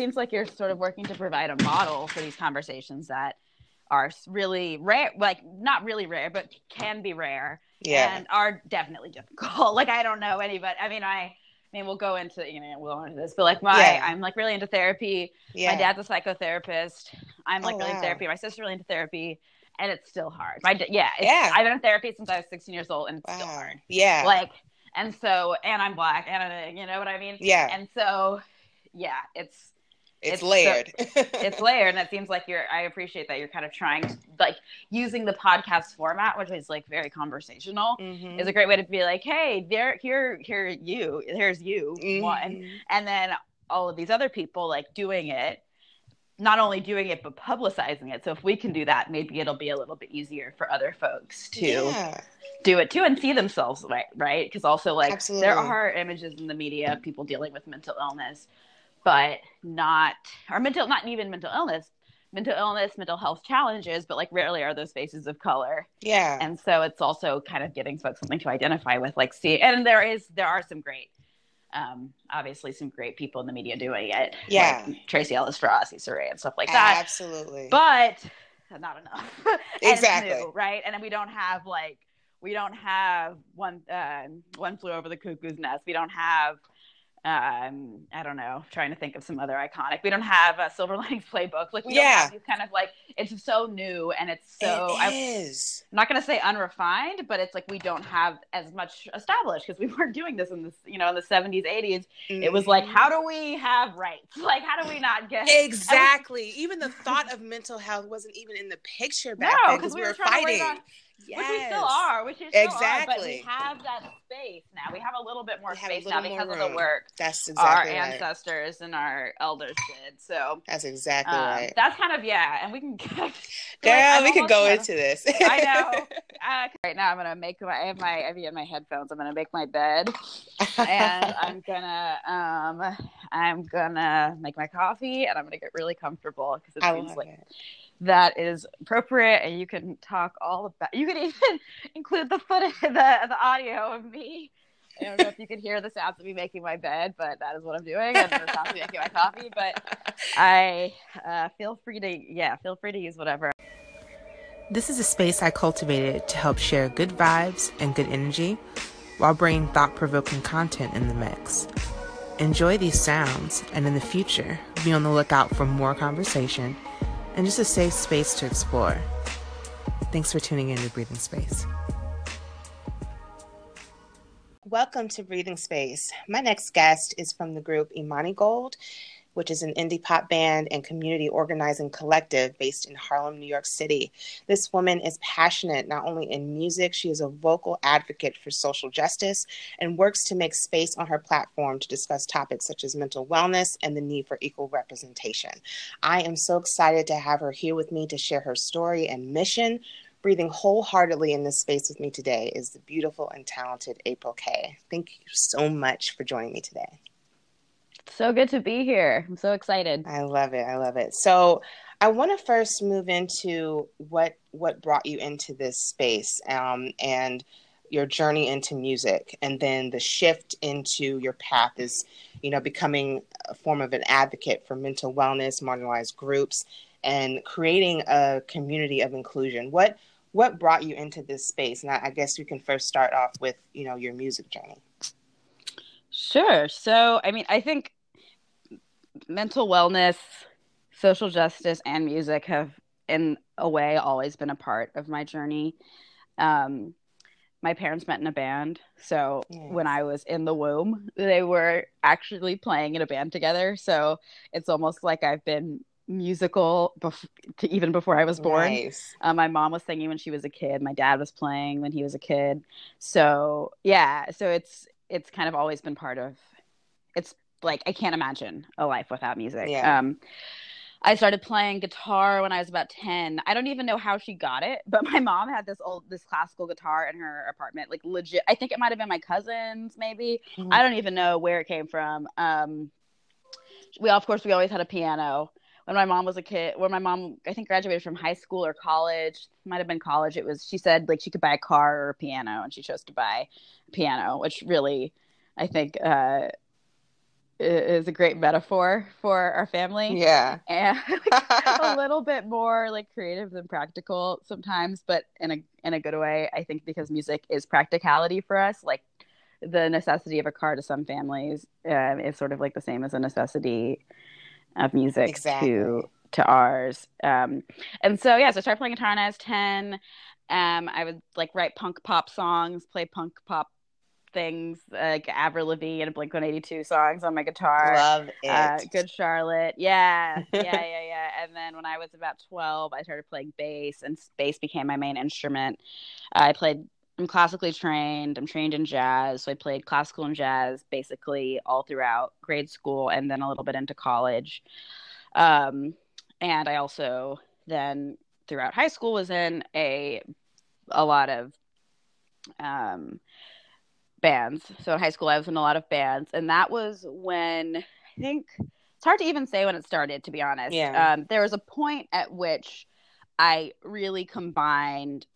seems like you're sort of working to provide a model for these conversations that are really rare, like not really rare, but can be rare. Yeah. And are definitely difficult. Like I don't know anybody. I mean, I I mean, we'll go into you know we'll go into this, but like my Yeah. I'm like really into therapy. Yeah. My dad's a psychotherapist. I'm like Oh, really wow. into therapy. My sister's really into therapy, and it's still hard. My yeah, it's, Yeah. I've been in therapy since I was 16 years old, and it's still hard. Yeah. Like, and so, and I'm black, and I, you know what I mean. yeah. And so, yeah, it's it's, it's so- layered. it's layered, and it seems like you're. I appreciate that you're kind of trying to like using the podcast format, which is like very conversational. Mhm. Is a great way to be like, hey, there, here, here, you, here's you, one, Mhm. and then all of these other people like doing it not only doing it but publicizing it so if we can do that maybe it'll be a little bit easier for other folks to Yeah. do it too and see themselves right right because also like Absolutely. there are images in the media of people dealing with mental illness but not or mental not even mental illness mental illness mental health challenges but like rarely are those faces of color Yeah. and so it's also kind of getting folks something to identify with like see and there is there are some great um obviously some great people in the media doing it Yeah. like Tracee Ellis Ross Issa Rae, and stuff like that Absolutely. but not enough Exactly. new, right and then we don't have like we don't have one uh, one flew over the cuckoo's nest we don't have um i don't know trying to think of some other iconic we don't have a silver linings playbook like we don't Yeah. have these kind of like it's so new and it's so it I, is. I'm not going to say unrefined, but it's like we don't have as much established because we weren't doing this in this, you know, in the 70s, 80s. It was like, how do we have rights? Like, how do we not get Exactly. Even the thought of mental health wasn't even in the picture back No, then 'cause because we we were were fighting. On- Which we still are, which is exactly. are, but we have that space now. We have a little bit more We have a space now because of the work That's our exactly right. ancestors and our elders did. So That's exactly um, right. that's kind of yeah, and we can. Girl, I'm we could go done. into this. I know. Uh, right now, I'm gonna make my. I have my. I have in my headphones. I'm gonna make my bed, and I'm gonna. Um, I'm gonna make my coffee, and I'm gonna get really comfortable because it I seems like it. that is appropriate, and you can talk all about. You can even include the footage, the the audio of me. I don't know if you can hear the sounds of me making my bed, but that is what I'm doing, and the sounds of me making my coffee. But I uh, feel free to, yeah, feel free to use whatever. This is a space I cultivated to help share good vibes and good energy while bringing thought provoking content in the mix. Enjoy these sounds, and in the future, be on the lookout for more conversation and just a safe space to explore. Thanks for tuning in to Breathing Space. Welcome to Breathing Space. My next guest is from the group Imani Gold, which is an indie pop band and community organizing collective based in Harlem, New York City. This woman is passionate not only in music, she is a vocal advocate for social justice and works to make space on her platform to discuss topics such as mental wellness and the need for equal representation. I am so excited to have her here with me to share her story and mission. Breathing wholeheartedly in this space with me today is the beautiful and talented April K. Thank you so much for joining me today. So good to be here. I'm so excited. I love it. I love it. So, I want to first move into what what brought you into this space um, and your journey into music, and then the shift into your path is, you know, becoming a form of an advocate for mental wellness, marginalized groups, and creating a community of inclusion. What what brought you into this space? And I, I guess we can first start off with, you know, your music journey. Sure. So, I mean, I think mental wellness, social justice, and music have, in a way, always been a part of my journey. Um, my parents met in a band. So, Yes. when I was in the womb, they were actually playing in a band together. So, it's almost like I've been musical bef- to even before I was born. Nice. Uh, my mom was singing when she was a kid. My dad was playing when he was a kid. So yeah, so it's it's kind of always been part of. It's like I can't imagine a life without music. Yeah. Um, I started playing guitar when I was about ten. I don't even know how she got it, but my mom had this old this classical guitar in her apartment. Like legit, I think it might have been my cousin's. Maybe Mhm. I don't even know where it came from. Um, we of course we always had a piano when my mom was a kid when my mom i think graduated from high school or college might have been college it was she said like she could buy a car or a piano and she chose to buy a piano which really i think uh is a great metaphor for our family. Yeah. And a little bit more like creative than practical sometimes, but in a in a good way. I think because music is practicality for us. Like the necessity of a car to some families uh, is sort of like the same as a necessity of music Exactly. to to ours. Um, and so yeah, so I started playing guitar when I was ten. Um, I would like write punk pop songs, play punk pop things like Avril Lavigne and Blink One Eighty Two songs on my guitar. Love it. Uh, Good Charlotte. Yeah. Yeah, yeah, yeah. And then when I was about 12, I started playing bass, and bass became my main instrument. I played, I'm classically trained. I'm trained in jazz. So I played classical and jazz basically all throughout grade school and then a little bit into college. Um, and I also then throughout high school was in a a lot of um bands. So in high school, I was in a lot of bands, and that was when I think it's hard to even say when it started. To be honest, Yeah. Um, there was a point at which I really combined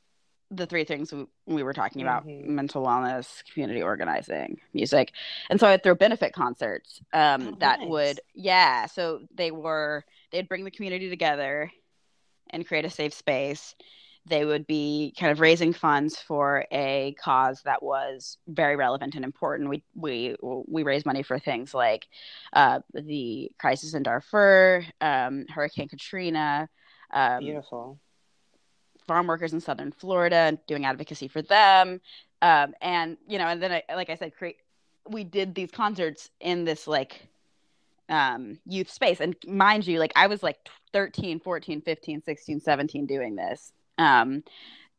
the three things we, we were talking about: Mhm. mental wellness, community organizing, music, and so I'd throw benefit concerts. Um, Oh, that nice. would, yeah. So they were they'd bring the community together and create a safe space they would be kind of raising funds for a cause that was very relevant and important. We we we raised money for things like uh, the crisis in Darfur, um, Hurricane Katrina, um, Beautiful. farm workers in Southern Florida, and doing advocacy for them. Um, and you know, and then I, like I said, create. We did these concerts in this like um youth space and mind you like i was like 13 14 15 16 17 doing this um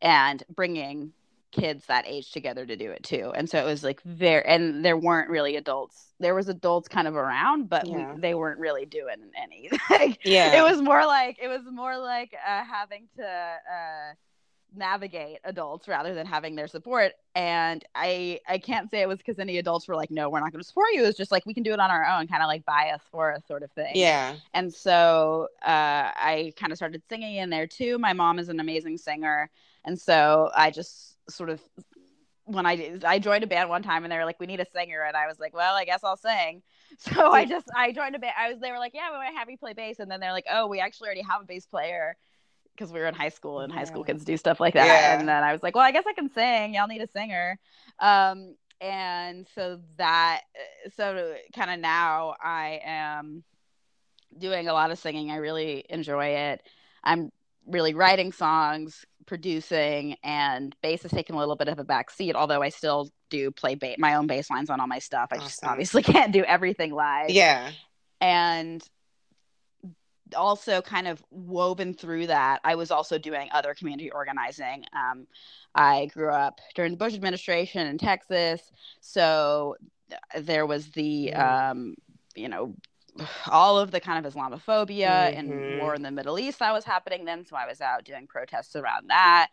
and bringing kids that age together to do it too and so it was like very and there weren't really adults there was adults kind of around but Yeah. we, they weren't really doing any like, Yeah. it was more like it was more like uh, having to uh navigate adults rather than having their support and i i can't say it was because any adults were like no we're not going to support you it's just like we can do it on our own kind of like by us for us sort of thing Yeah. and so uh, I kind of started singing in there too. My mom is an amazing singer, and so I just sort of when I I joined a band one time and they were like, "We need a singer," and I was like, "Well, I guess I'll sing." So I just I joined a band. I was they were like, "Yeah, we want to have you play bass," and then they're like, "Oh, we actually already have a bass player." Because we were in high school and high school kids do stuff like that. Yeah. And then I was like, well, I guess I can sing. Y'all need a singer. Um, and so that, so kind of now I am doing a lot of singing. I really enjoy it. I'm really writing songs, producing, and bass has taken a little bit of a back seat, although I still do play ba- my own bass lines on all my stuff. I just obviously can't do everything live. Yeah. And also kind of woven through that, I was also doing other community organizing. Um, I grew up during the Bush administration in Texas, so there was the Mm. um, you know all of the kind of Islamophobia Mhm. and war in the Middle East that was happening then. So I was out doing protests around that.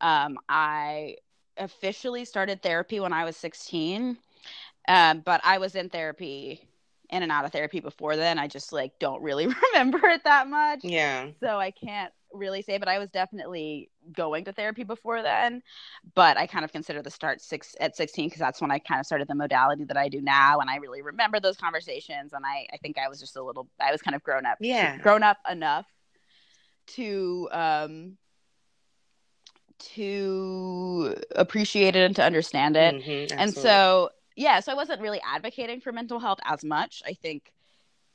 Um, I officially started therapy when I was 16, um, but I was in therapy, in and out of therapy before then. I just like don't really remember it that much Yeah. so I can't really say, but I was definitely going to therapy before then. But I kind of consider the start six at sixteen because that's when I kind of started the modality that I do now, and I really remember those conversations. And I, I think I was just a little, I was kind of grown up, Yeah. grown up enough to um to appreciate it and to understand it Mhm, and so yeah so i wasn't really advocating for mental health as much. I think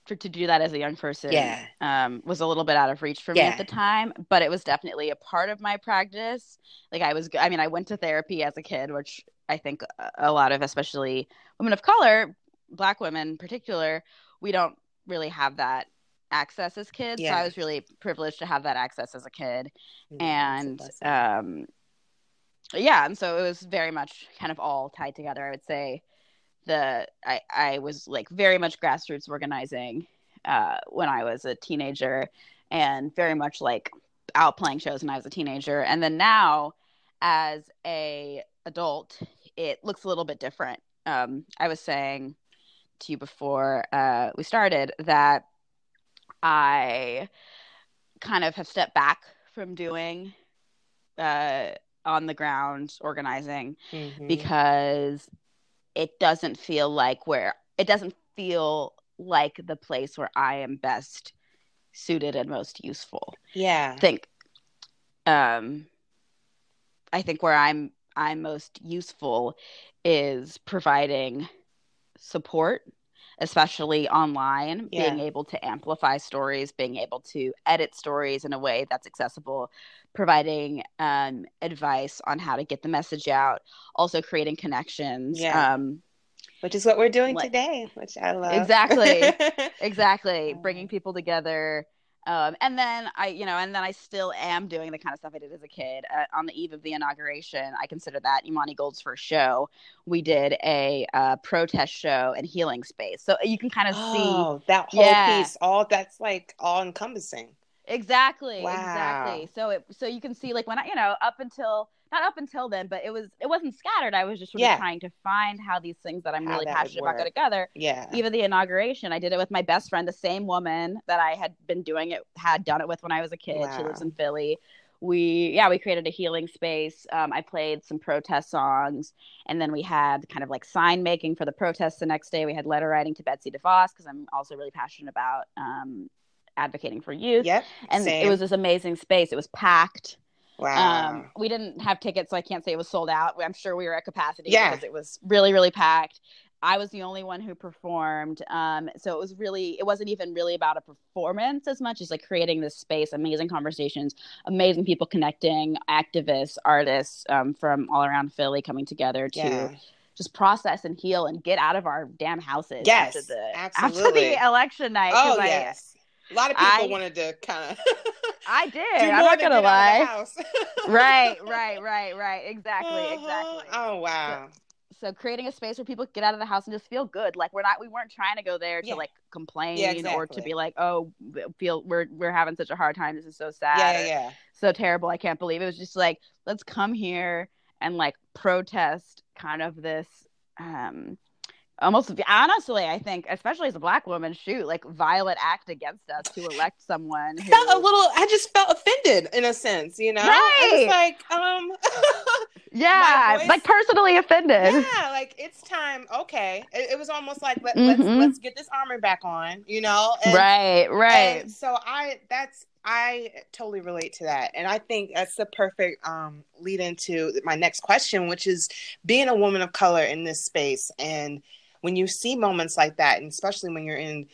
for to do that as a young person Yeah. um, was a little bit out of reach for me at the time but it was definitely a part of my practice. Like i was i mean i went to therapy as a kid which i think a- lot of especially women of color black women in particular we don't really have that access as kids. So i was really privileged to have that access as a kid. Mm, and um yeah and so it was very much kind of all tied together i would say the i i was like very much grassroots organizing uh when i was a teenager and very much like out playing shows when i was a teenager and then now as a adult it looks a little bit different um i was saying to you before uh we started that i kind of have stepped back from doing uh, on the ground organizing Mhm. because it doesn't feel like where it doesn't feel like the place where I am best suited and most useful. Yeah. I think um I think where I'm I'm most useful is providing support especially online Yeah. being able to amplify stories being able to edit stories in a way that's accessible providing um, advice on how to get the message out also creating connections Yeah. um, Which is what we're doing Like- today, which I love. Exactly. exactly Mm. bringing people together um, and then i you know and then i still am doing the kind of stuff i did as a kid uh, on the eve of the inauguration i consider that imani gold's first show we did a uh, protest show and healing space so you can kind of oh, that whole Yeah. piece, all that's like all encompassing. Exactly Wow. exactly so it so you can see like when i you know up until not up until then but it was it wasn't scattered. I was just sort Yeah. trying to find how these things that i'm How really that passionate about go together. Yeah. even the inauguration i did it with my best friend the same woman that i had been doing it had done it with when i was a kid. She lives in philly. We yeah we created a healing space. Um, i played some protest songs and then we had kind of like sign making for the protests the next day. We had letter writing to betsy devos because i'm also really passionate about um, advocating for youth Yep. and same. it was this amazing space it was packed wow. um, we didn't have tickets, so I can't say it was sold out. I'm sure we were at capacity Yeah. because it was really, really packed. I was the only one who performed. Um, so it was really, it wasn't even really about a performance as much as like creating this space, amazing conversations, amazing people connecting, activists, artists um, from all around Philly coming together to yeah. just process and heal and get out of our damn houses Yes, after the absolutely. after the election night. Oh I, yes. A lot of people I- wanted to kind of I did. I'm not gonna get out of the lie. right, right, right, right. Exactly, Uh-huh. exactly. Oh wow. so creating a space where people get out of the house and just feel good like we're not we weren't trying to go there to Yeah. like complain Yeah, or to be like oh feel we're we're having such a hard time this is so sad Yeah, yeah, yeah. so terrible i can't believe it. it was just like let's come here and like protest kind of this um almost honestly i think especially as a black woman shoot like violent act against us to elect someone who Felt a little. I just felt offended in a sense, you know. I Right. was like, um, yeah voice- like personally offended yeah, like it's time. Okay, it, it was almost like let, let's Mhm. let's get this armor back on, you know. And, right right And so I that's I totally relate to that. And I think that's the perfect um lead into my next question, which is being a woman of color in this space. And when you see moments like that, and especially when you're in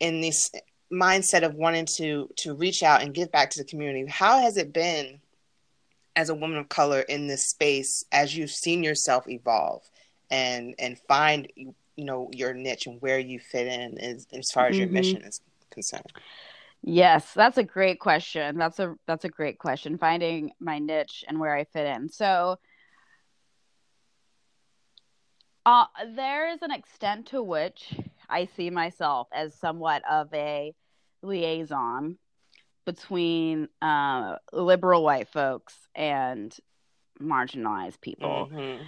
in this mindset of wanting to to reach out and give back to the community, how has it been as a woman of color in this space as you've seen yourself evolve and and find you know your niche and where you fit in as, as far as your Mhm. mission is concerned? Yes, that's a great question. That's a that's a great question. Finding my niche and where I fit in. So uh, there is an extent to which I see myself as somewhat of a liaison between uh, liberal white folks and marginalized people Mhm.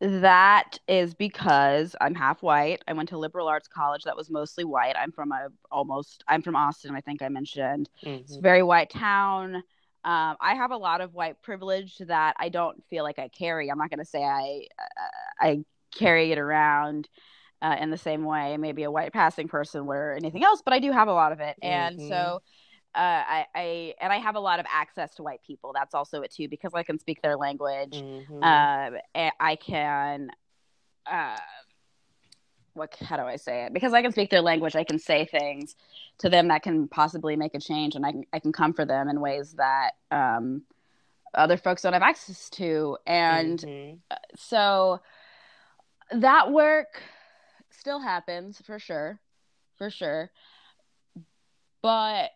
that is because I'm half white. I went to liberal arts college that was mostly white. I'm from a almost I'm from Austin, I think I mentioned. It's a very white town. Um, I have a lot of white privilege that I don't feel like I carry. I'm not going to say I uh, I carry it around uh, in the same way maybe a white passing person would or anything else, but I do have a lot of it, and Mhm. so. Uh, I, I and I have a lot of access to white people. That's also it too, because I can speak their language Mhm. um, and I can, uh, what? How do I say it? Because I can speak their language, I can say things to them that can possibly make a change, and I can I can come for them in ways that um, other folks don't have access to, and Mhm. so that work still happens for sure, for sure, but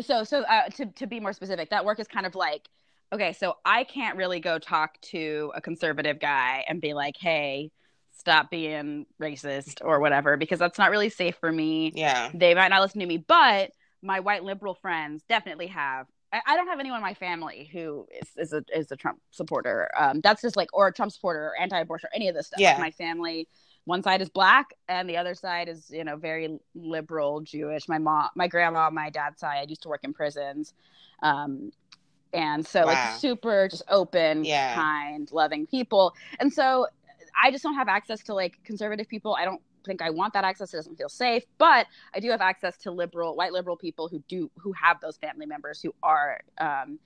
so so uh, to to be more specific, that work is kind of like okay, so I can't really go talk to a conservative guy and be like, hey, stop being racist or whatever, because that's not really safe for me. yeah, They might not listen to me, but my white liberal friends definitely have. I, I don't have anyone in my family who is, is a is a Trump supporter. Um, that's just like or a Trump supporter or anti-abortion or any of this stuff. Yeah. My family, one side is black and the other side is you know very liberal Jewish. My mom, my grandma, my dad's side I used to work in prisons. Um, and so Wow. like super just open Yeah. kind loving people and so i just don't have access to like conservative people i don't think I want that access. It doesn't feel safe, but I do have access to liberal, white liberal people who do who have those family members who are um,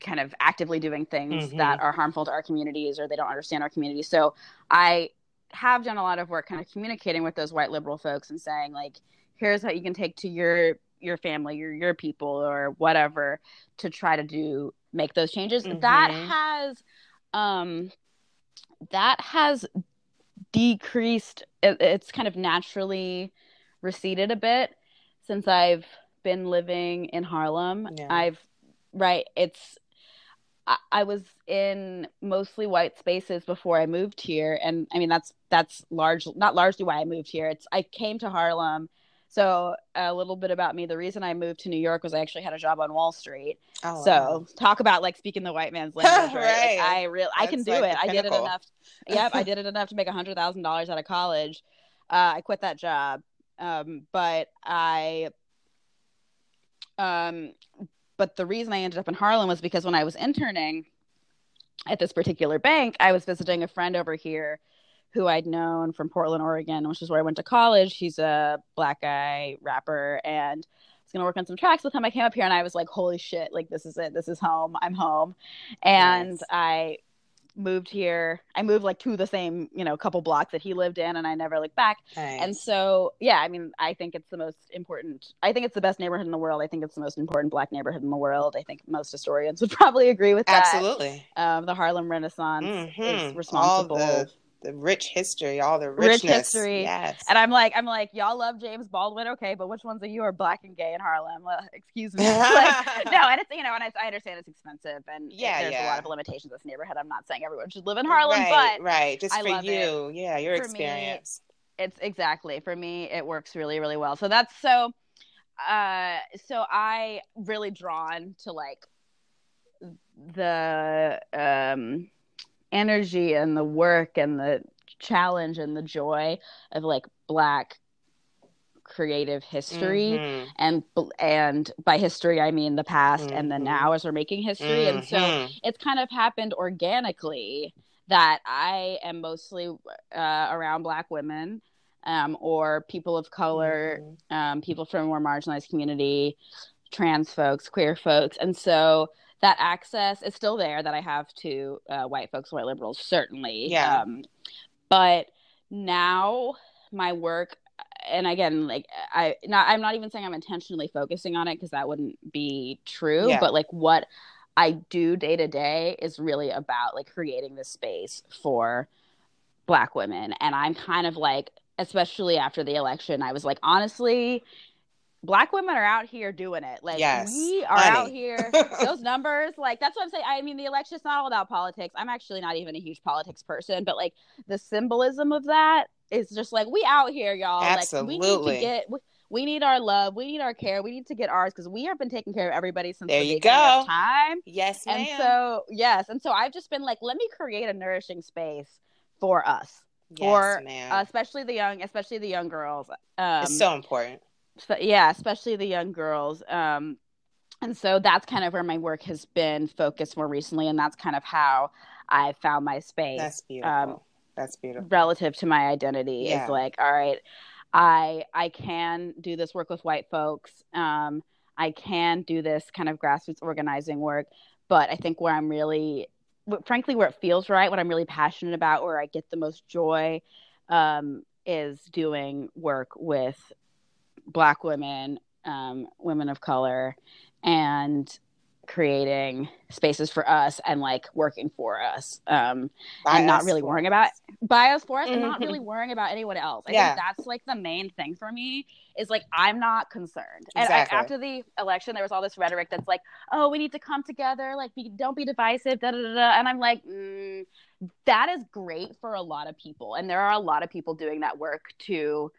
kind of actively doing things Mhm. that are harmful to our communities or they don't understand our community. So I have done a lot of work kind of communicating with those white liberal folks and saying like here's how you can take to your your family your your people or whatever to try to do make those changes that Mhm. has um that has decreased it, it's kind of naturally receded a bit since I've been living in Harlem. Yeah. I've right, it's I, I was in mostly white spaces before I moved here and I mean that's that's large not largely why I moved here. It's I came to Harlem so a little bit about me. The reason I moved to New York was I actually had a job on Wall Street. Oh, So wow. talk about like speaking the white man's language, right? Right. Like, I real I can do like it. I did it enough. Yep, I did it enough to make a hundred thousand dollars out of college. Uh, I quit that job, um, but I, um, but the reason I ended up in Harlem was because when I was interning at this particular bank, I was visiting a friend over here who I'd known from Portland, Oregon, which is where I went to college. He's a black guy rapper and I was gonna work on some tracks with him. I came up here and I was like, holy shit, like this is it. This is home. I'm home. And Nice. I moved here. I moved like to the same, you know, couple blocks that he lived in and I never looked back. Nice. And so, yeah, I mean, I think it's the most important. I think it's the best neighborhood in the world. I think it's the most important black neighborhood in the world. I think most historians would probably agree with that. Absolutely. Um, the Harlem Renaissance Mhm. is responsible. The, the rich history, all the richness. Rich history. Yes. And I'm like, I'm like, y'all love James Baldwin, okay, but which ones of you are black and gay in Harlem? Well, excuse me. like, no, and it's you know, and I, I understand it's expensive, and Yeah, there's a lot of limitations in this neighborhood. I'm not saying everyone should live in Harlem, right, but right. Just I for love it. you. Yeah, your For me, experience. it's exactly for me it works really really well so that's so uh so i really drawn to like the um energy and the work and the challenge and the joy of like black creative history Mhm. and and by history i mean the past and the Mhm. now as we're making history and so Mhm. it's kind of happened organically that I am mostly uh, around Black women um, or people of color, Mhm. um, people from a more marginalized community, trans folks, queer folks. And so that access is still there that I have to uh, white folks, white liberals, certainly. Yeah. Um, but now my work, and again, like I, not, I'm not even saying I'm intentionally focusing on it because that wouldn't be true. Yeah. But like what I do day to day is really about like creating this space for black women. And I'm kind of like, especially after the election, I was like, honestly, black women are out here doing it. Like Yes, we are honey. out here. Those numbers, like that's what I'm saying. I mean, the election's not all about politics. I'm actually not even a huge politics person, but like the symbolism of that is just like we out here, y'all. Like we need to get we, we need our love, we need our care, we need to get ours because we have been taking care of everybody since There the you beginning go. of time. Yes, ma'am. And so yes, and so I've just been like, let me create a nourishing space for us, yes, for, ma'am. especially the young, especially the young girls. Um, it's so important. Yeah, especially the young girls. Um, and so that's kind of where my work has been focused more recently, and that's kind of how I found my space That's beautiful. um, That's beautiful. relative to my identity. Yeah. Is like, all right, I I can do this work with white folks. Um, I can do this kind of grassroots organizing work, but I think where I'm really, frankly, where it feels right, what I'm really passionate about, where I get the most joy, um, is doing work with Black women, um, women of color, and creating spaces for us and like working for us um and not really worrying about bios for us and not Mhm. really worrying about anyone else i Yeah. think that's like the main thing for me is like i'm not concerned and I, after the election there was all this rhetoric that's like oh we need to come together like be, don't be divisive da, da, da, da. and i'm like mm, that is great for a lot of people and there are a lot of people doing that work to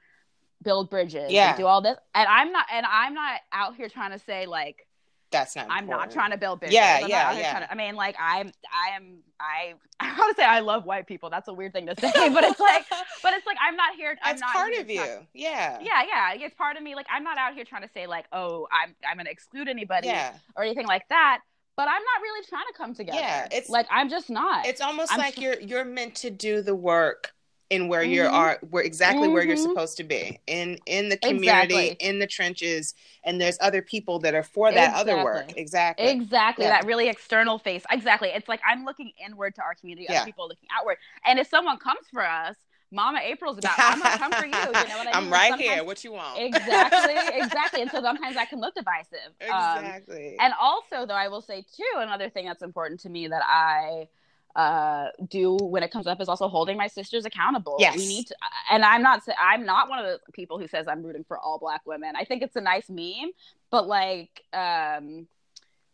build bridges Yeah. and do all this and i'm not and i'm not out here trying to say like That's not. I'm not trying to build bridges. Yeah, I'm yeah, yeah. to- I mean, like I'm, I am, I, I want to say I love white people. That's a weird thing to say, but it's like, but it's like I'm not here. I'm It's not part of you. yeah. yeah, yeah, it's part of me. Like I'm not out here trying to say like, oh, I'm, I'm gonna exclude anybody Yeah. or anything like that. But I'm not really trying to come together. Yeah, it's- like I'm just not. It's almost I'm like tr- you're you're meant to do the work in where you are where exactly where you're Mhm. supposed to be in in the community Exactly. in the trenches and there's other people that are for that other work Exactly. exactly Exactly. Yeah. That really external face. Exactly. It's like I'm looking inward to our community, Yeah. other people looking outward. And if someone comes for us, Mama April's about, I'm gonna come for you. You know what I mean? i'm right here what you want exactly, exactly. And so sometimes that can look divisive. Um, exactly and also, though, I will say too, another thing that's important to me that I uh do when it comes up is also holding my sisters accountable Yes. we need to and i'm not i'm not one of the people who says i'm rooting for all black women i think it's a nice meme but like um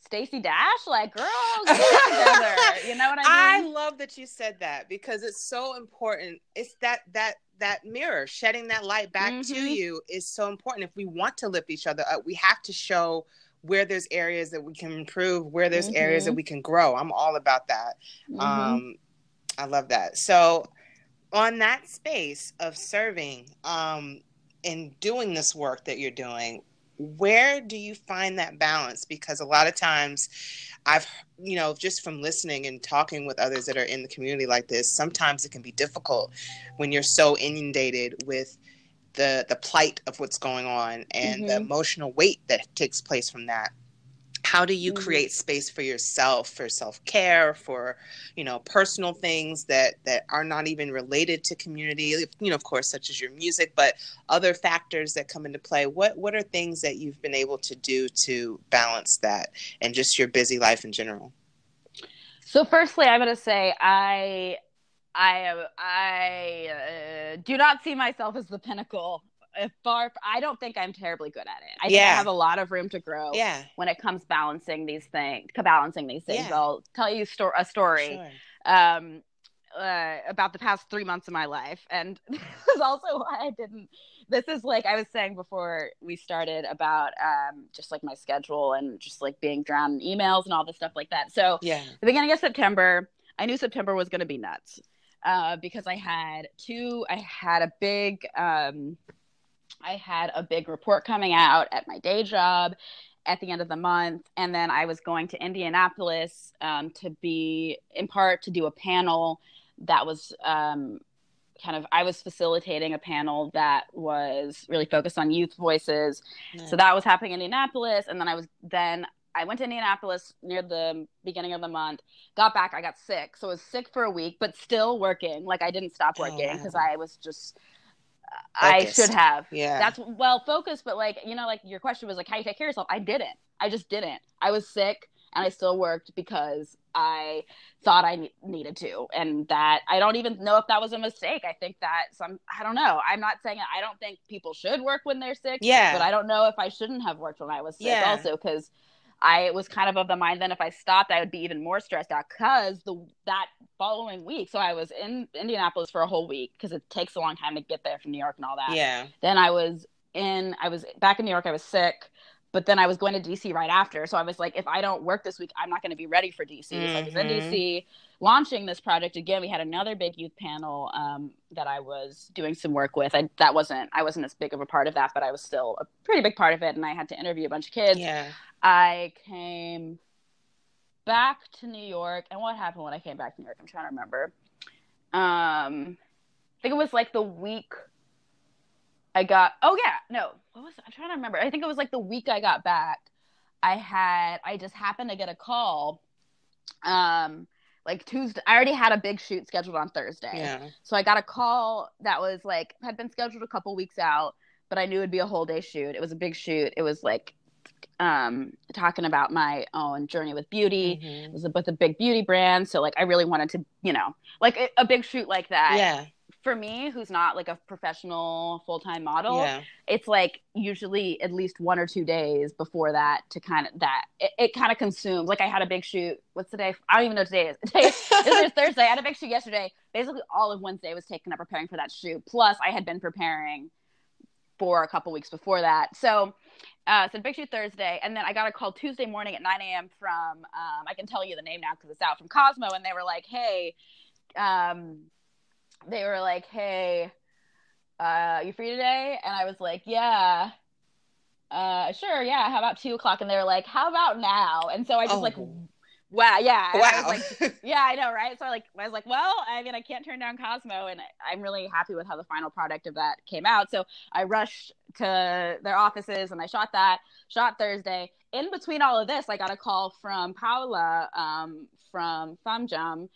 Stacey Dash, like, girls, get together. You know what I mean? I love that you said that because it's so important. It's that that that mirror shedding that light back to Mhm. you is so important. If we want to lift each other up, we have to show where there's areas that we can improve, where there's areas that Mhm. we can grow. I'm all about that. Mhm. Um, I love that. So, on that space of serving um, and doing this work that you're doing, where do you find that balance? Because a lot of times, I've, you know, just from listening and talking with others that are in the community like this, sometimes it can be difficult when you're so inundated with the the plight of what's going on and the Mhm. emotional weight that takes place from that how do you Mhm. create space for yourself for self-care for you know personal things that that are not even related to community you know of course such as your music but other factors that come into play what what are things that you've been able to do to balance that and just your busy life in general So, firstly, I'm going to say I, I, I uh, do not see myself as the pinnacle. If far, I don't think I'm terribly good at it. I think I have a lot of room to grow yeah when it comes balancing these things. Balancing these things. Yeah. I'll tell you sto- a story. sure. um, uh, about the past three months of my life. And this is also why I didn't. This is like I was saying before we started about um, just like my schedule and just like being drowned in emails and all this stuff like that. So, yeah the beginning of September, I knew September was going to be nuts uh, because I had two, I had a big, um, I had a big report coming out at my day job at the end of the month. And then I was going to Indianapolis um, to be, in part, to do a panel that was um, kind of, I was facilitating a panel that was really focused on youth voices. So that was happening in Indianapolis. And then I was, then I went to Indianapolis near the beginning of the month, got back, I got sick. So I was sick for a week, but still working. Like I didn't stop Oh, working because wow. I was just, I should have. yeah That's well focused, but like you know, like your question was like how you take care of yourself. I didn't. I just didn't. I was sick and I still worked because I thought I ne- needed to, and that I don't even know if that was a mistake. I think that some I don't know. I'm not saying I don't think people should work when they're sick, yeah but I don't know if I shouldn't have worked when I was sick Yeah. also because I was kind of of the mind then if I stopped I would be even more stressed out because the that following week so I was in Indianapolis for a whole week because it takes a long time to get there from New York and all that. yeah Then I was in I was back in New York I was sick but then I was going to DC right after so I was like if I don't work this week I'm not going to be ready for DC. So I was in Mhm. DC launching this project again we had another big youth panel um, that I was doing some work with. I, that wasn't I wasn't as big of a part of that but I was still a pretty big part of it and I had to interview a bunch of kids. yeah I came back to New York, and what happened when I came back to New York? I'm trying to remember. Um, I think it was like the week I got. Oh yeah, no, what was I'm trying to remember. I think it was like the week I got back. I had I just happened to get a call. Um, like Tuesday, I already had a big shoot scheduled on Thursday. yeah So I got a call that was like had been scheduled a couple weeks out, but I knew it'd be a whole day shoot. It was a big shoot. It was like um talking about my own journey with beauty. It Mhm. was with a big beauty brand, so like I really wanted to, you know, like a, a big shoot like that. yeah For me, who's not like a professional full-time model, yeah it's like usually at least one or two days before that to kind of that it, it kind of consumes. Like I had a big shoot. What's the day? I don't even know today is. Today, is Thursday. I had a big shoot yesterday. Basically, all of Wednesday was taken up preparing for that shoot. Plus, I had been preparing for a couple weeks before that. So, uh, so big shoot Thursday, and then I got a call Tuesday morning at 9 a.m. from um, I can tell you the name now because it's out from Cosmo, and they were like, "Hey," um, they were like, "Hey, uh, you free today?" And I was like, "Yeah." Uh, sure, yeah. How about two o'clock? And they were like, "How about now?" And so I just like Oh. Wow, yeah. And I Wow. was like, yeah, I know, right? So I like I was like, well, I mean, I can't turn down Cosmo, and I'm really happy with how the final product of that came out. So I rushed to their offices and I shot that. Shot Thursday. In between all of this, I got a call from Paula um, from FamJam,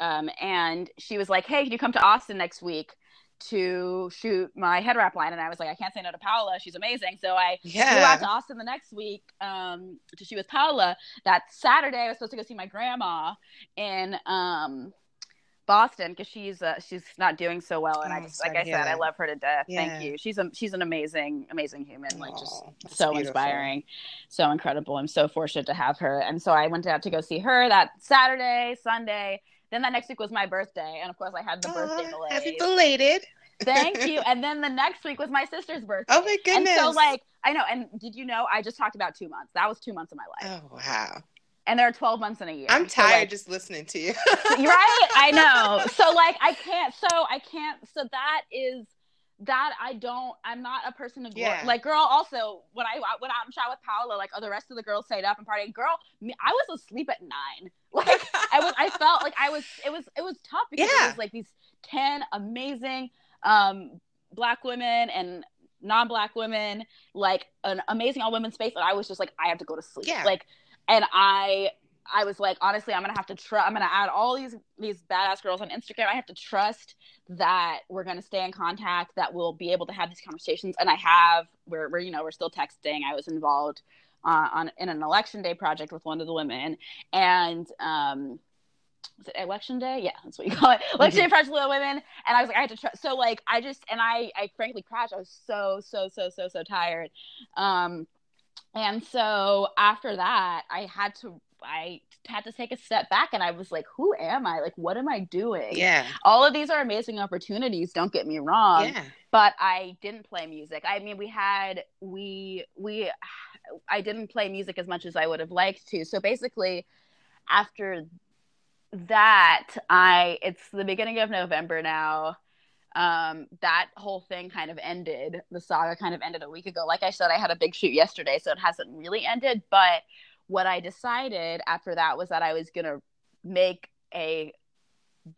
um, and she was like, "Hey, can you come to Austin next week?" To shoot my head wrap line, and I was like, I can't say no to Paula. She's amazing. So I flew out to Austin the next week um, to shoot with Paula. That Saturday, I was supposed to go see my grandma in um, Boston because she's uh, she's not doing so well, and Oh, I just like I said, I love her to death. Yeah. Thank you. She's a she's an amazing amazing human, like just so beautiful. inspiring, so incredible. I'm so fortunate to have her, and so I went out to go see her that Saturday, Sunday. Then that next week was my birthday, and of course I had the birthday Aw, happy belated. Thank you. And then the next week was my sister's birthday. Oh my And goodness. so, like, I know. And did you know? I just talked about two months. That was two months of my life. Oh wow. And there are 12 months in a year. I'm So, tired like, just listening to you. right. I know. So, like, I can't. So, I can't. So, that is that I don't. I'm not a person to glor- Yeah. like. Girl, also when I went out and shot with Paola, like, oh, the rest of the girls stayed up and partying. Girl, me, I was asleep at nine. Like, I was. I felt like I was. It was. It was tough because Yeah. it was like these ten amazing um black women and non-black women, like an amazing all women space. And I was just like, I have to go to sleep. Yeah. Like, and I. I was like, honestly, I'm gonna have to trust. I'm gonna add all these these badass girls on Instagram. I have to trust that we're gonna stay in contact. That we'll be able to have these conversations. And I have. We're, we're you know we're still texting. I was involved uh, on in an election day project with one of the women, and um, was it election day? Yeah, that's what you call it. Election day project with the women, and I was like, I had to trust. So like, I just and I I frankly crashed. I was so so so so so tired, um, and so after that, I had to I had to take a step back, and I was like, who am I? Like, what am I doing? yeah. All of these are amazing opportunities. Don't get me wrong yeah. but I didn't play music. I mean, we had we we I didn't play music as much as I would have liked to. So basically, after that, I it's the beginning of November now. Um, that whole thing kind of ended. The saga kind of ended a week ago. Like I said, I had a big shoot yesterday, so it hasn't really ended. But what I decided after that was that I was gonna make a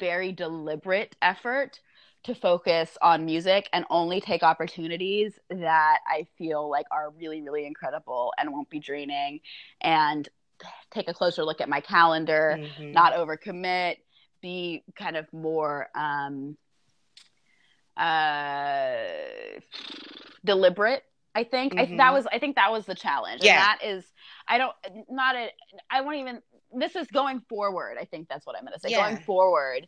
very deliberate effort to focus on music and only take opportunities that I feel like are really, really incredible and won't be draining, and take a closer look at my calendar, Mhm. not overcommit, be kind of more um, uh, deliberate. I think I, Mhm. that was I think that was the challenge. Yeah. And that is I don't not a I won't even this is going forward. I think that's what I'm going to say. Yeah. Going forward,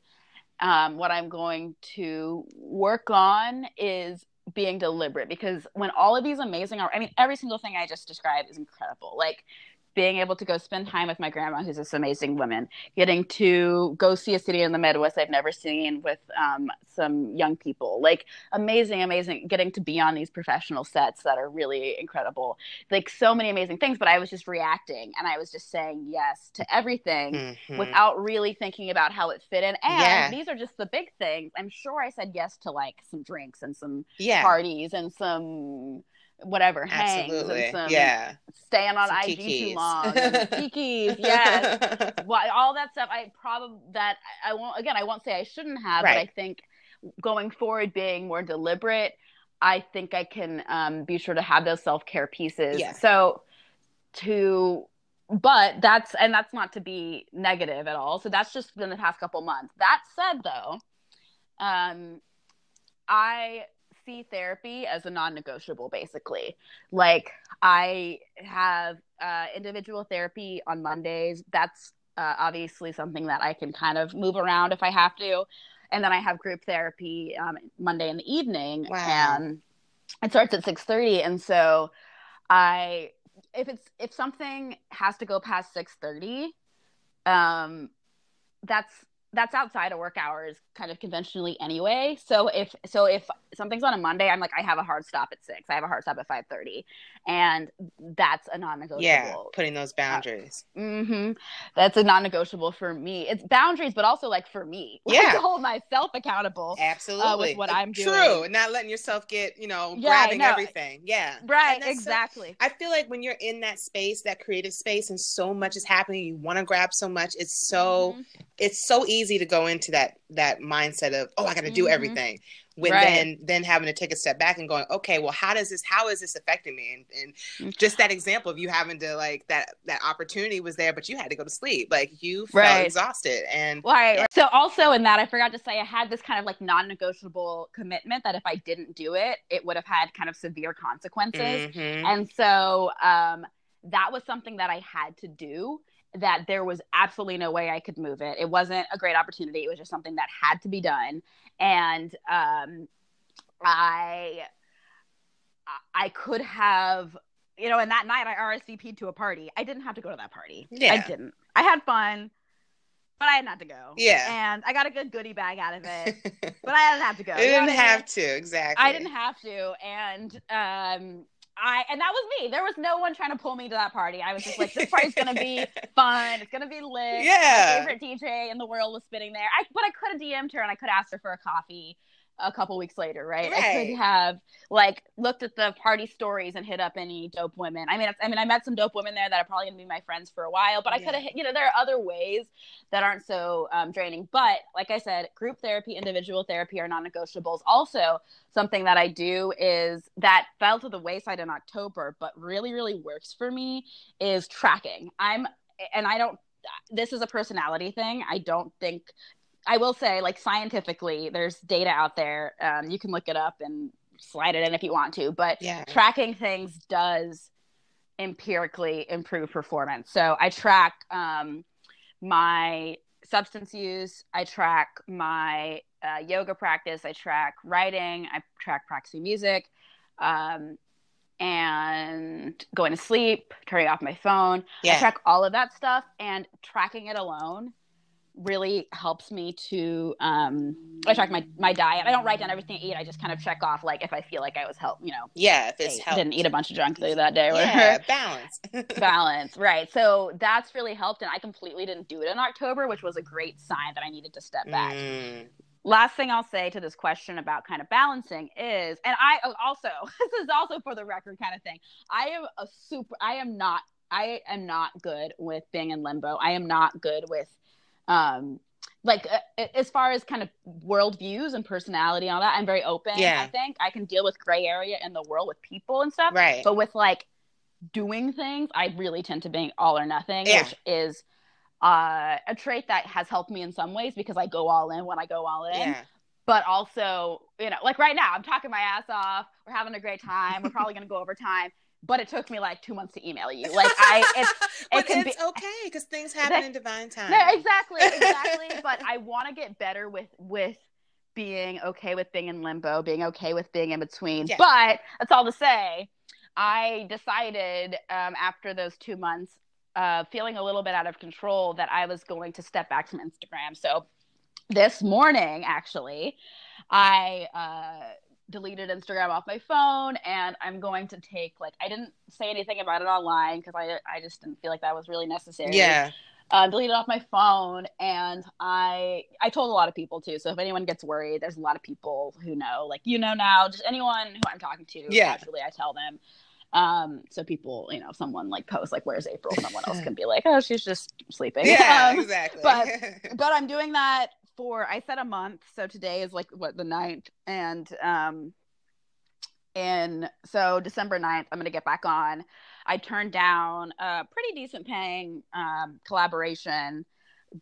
um, what I'm going to work on is being deliberate because when all of these amazing, I mean, every single thing I just described is incredible. Like being able to go spend time with my grandma, who's this amazing woman, getting to go see a city in the Midwest I've never seen with um, some young people, like amazing, amazing, getting to be on these professional sets that are really incredible. Like so many amazing things, but I was just reacting and I was just saying yes to everything Mhm. without really thinking about how it fit in. And Yeah. these are just the big things. I'm sure I said yes to like some drinks and some yeah. parties and some whatever Absolutely. some yeah. staying on Some IG kikis. too long. Kikis, yes. Why all that stuff I probably that I won't again I won't say I shouldn't have, but I think going forward being more deliberate, I think I can um, be sure to have those self care pieces. Yeah. So to but that's and that's not to be negative at all. So that's just been the past couple months. That said though, um I see therapy as a non-negotiable basically. Like I have uh individual therapy on Mondays. That's uh, obviously something that I can kind of move around if I have to. And then I have group therapy um, Monday in the evening, Wow. and it starts at six thirty. And so, I if it's if something has to go past six thirty, um, that's that's outside of work hours kind of conventionally anyway. So if so if something's on a monday i'm like i have a hard stop at six. I have a hard stop at 5.30 and that's a non-negotiable. Yeah putting those boundaries. uh, mm-hmm. that's a non-negotiable for me. It's boundaries but also like for me. Yeah. like, to hold myself accountable absolutely uh, with what i'm doing. True not letting yourself get you know yeah, grabbing no, everything. Yeah. Right exactly so, i feel like when you're in that space that creative space and so much is happening you want to grab so much it's so mm-hmm. it's so easy to go into that that mindset of oh i got to do mm-hmm. everything when right. then then having to take a step back and going okay well how does this how is this affecting me and, and mm. just that example of you having to like that that opportunity was there but you had to go to sleep like you felt right. exhausted and right. So also in that i forgot to say i had this kind of like non-negotiable commitment that if i didn't do it it would have had kind of severe consequences mm-hmm. and so um that was something that i had to do that there was absolutely no way I could move it. It wasn't a great opportunity. It was just something that had to be done. And um, I I could have, you know, and that night I RSVP'd to a party. I didn't have to go to that party. Yeah. I didn't. I had fun, but I had not to go. Yeah. And I got a good goodie bag out of it, but I didn't have to go. You didn't have to, exactly. I didn't have to. And um I and that was me. There was no one trying to pull me to that party. I was just like, this party's gonna be fun. It's gonna be lit. Yeah. My favorite DJ in the world was spitting there. I but I could have DM'd her and I could ask her for a coffee a couple weeks later, right? right? I could have like looked at the party stories and hit up any dope women. I mean, I mean, I met some dope women there that are probably gonna be my friends for a while, but I could have, you know, there are other ways that aren't so um, draining. But like I said, group therapy, individual therapy are non-negotiables. Also, something that I do is that fell to the wayside in October, but really, really works for me is tracking. I'm, and I don't this is a personality thing. I don't think I will say, like scientifically, there's data out there. Um, you can look it up and slide it in if you want to, but yeah. tracking things does empirically improve performance. So I track um, my substance use, I track my uh, yoga practice, I track writing, I track practicing music, um, and going to sleep, turning off my phone. Yeah. I track all of that stuff, and tracking it alone really helps me to um I track my my diet. I don't write down everything I eat. I just kind of check off like if I feel like I was help, you know. Yeah, if it's helped. didn't eat a bunch of junk food that day. Yeah, balance. balance, right? So that's really helped, and I completely didn't do it in October, which was a great sign that I needed to step back. Mm. Last thing I'll say to this question about kind of balancing is, and I oh, also this is also for the record kind of thing. I am a super. I am not. I am not good with being in limbo. I am not good with um like uh, as far as kind of worldviews and personality and all that i'm very open yeah. i think. I can deal with gray area in the world with people and stuff right. but with like doing things i really tend to be all or nothing yeah. which is uh, a trait that has helped me in some ways because i go all in when i go all in. Yeah. but also you know like right now i'm talking my ass off we're having a great time we're probably going to go over time but it took me like two months to email you. Like I, it's it can it's be, okay because things happen that, in divine time. Yeah, exactly, exactly. but I want to get better with with being okay with being in limbo, being okay with being in between. Yeah. But that's all to say, I decided um, after those two months, uh, feeling a little bit out of control, that I was going to step back from Instagram. So this morning, actually, I. Uh, deleted Instagram off my phone and I'm going to take like I didn't say anything about it online because I I just didn't feel like that was really necessary. Yeah. Uh, deleted off my phone and I I told a lot of people too. So if anyone gets worried, there's a lot of people who know, like you know now, just anyone who I'm talking to, yeah. casually I tell them. Um, so people, you know, if someone like posts like where's April, someone else can be like, oh, she's just sleeping. Yeah, um, exactly. But but I'm doing that for I said a month, so today is like what the ninth, and um, and so December 9th, I'm gonna get back on. I turned down a pretty decent paying um, collaboration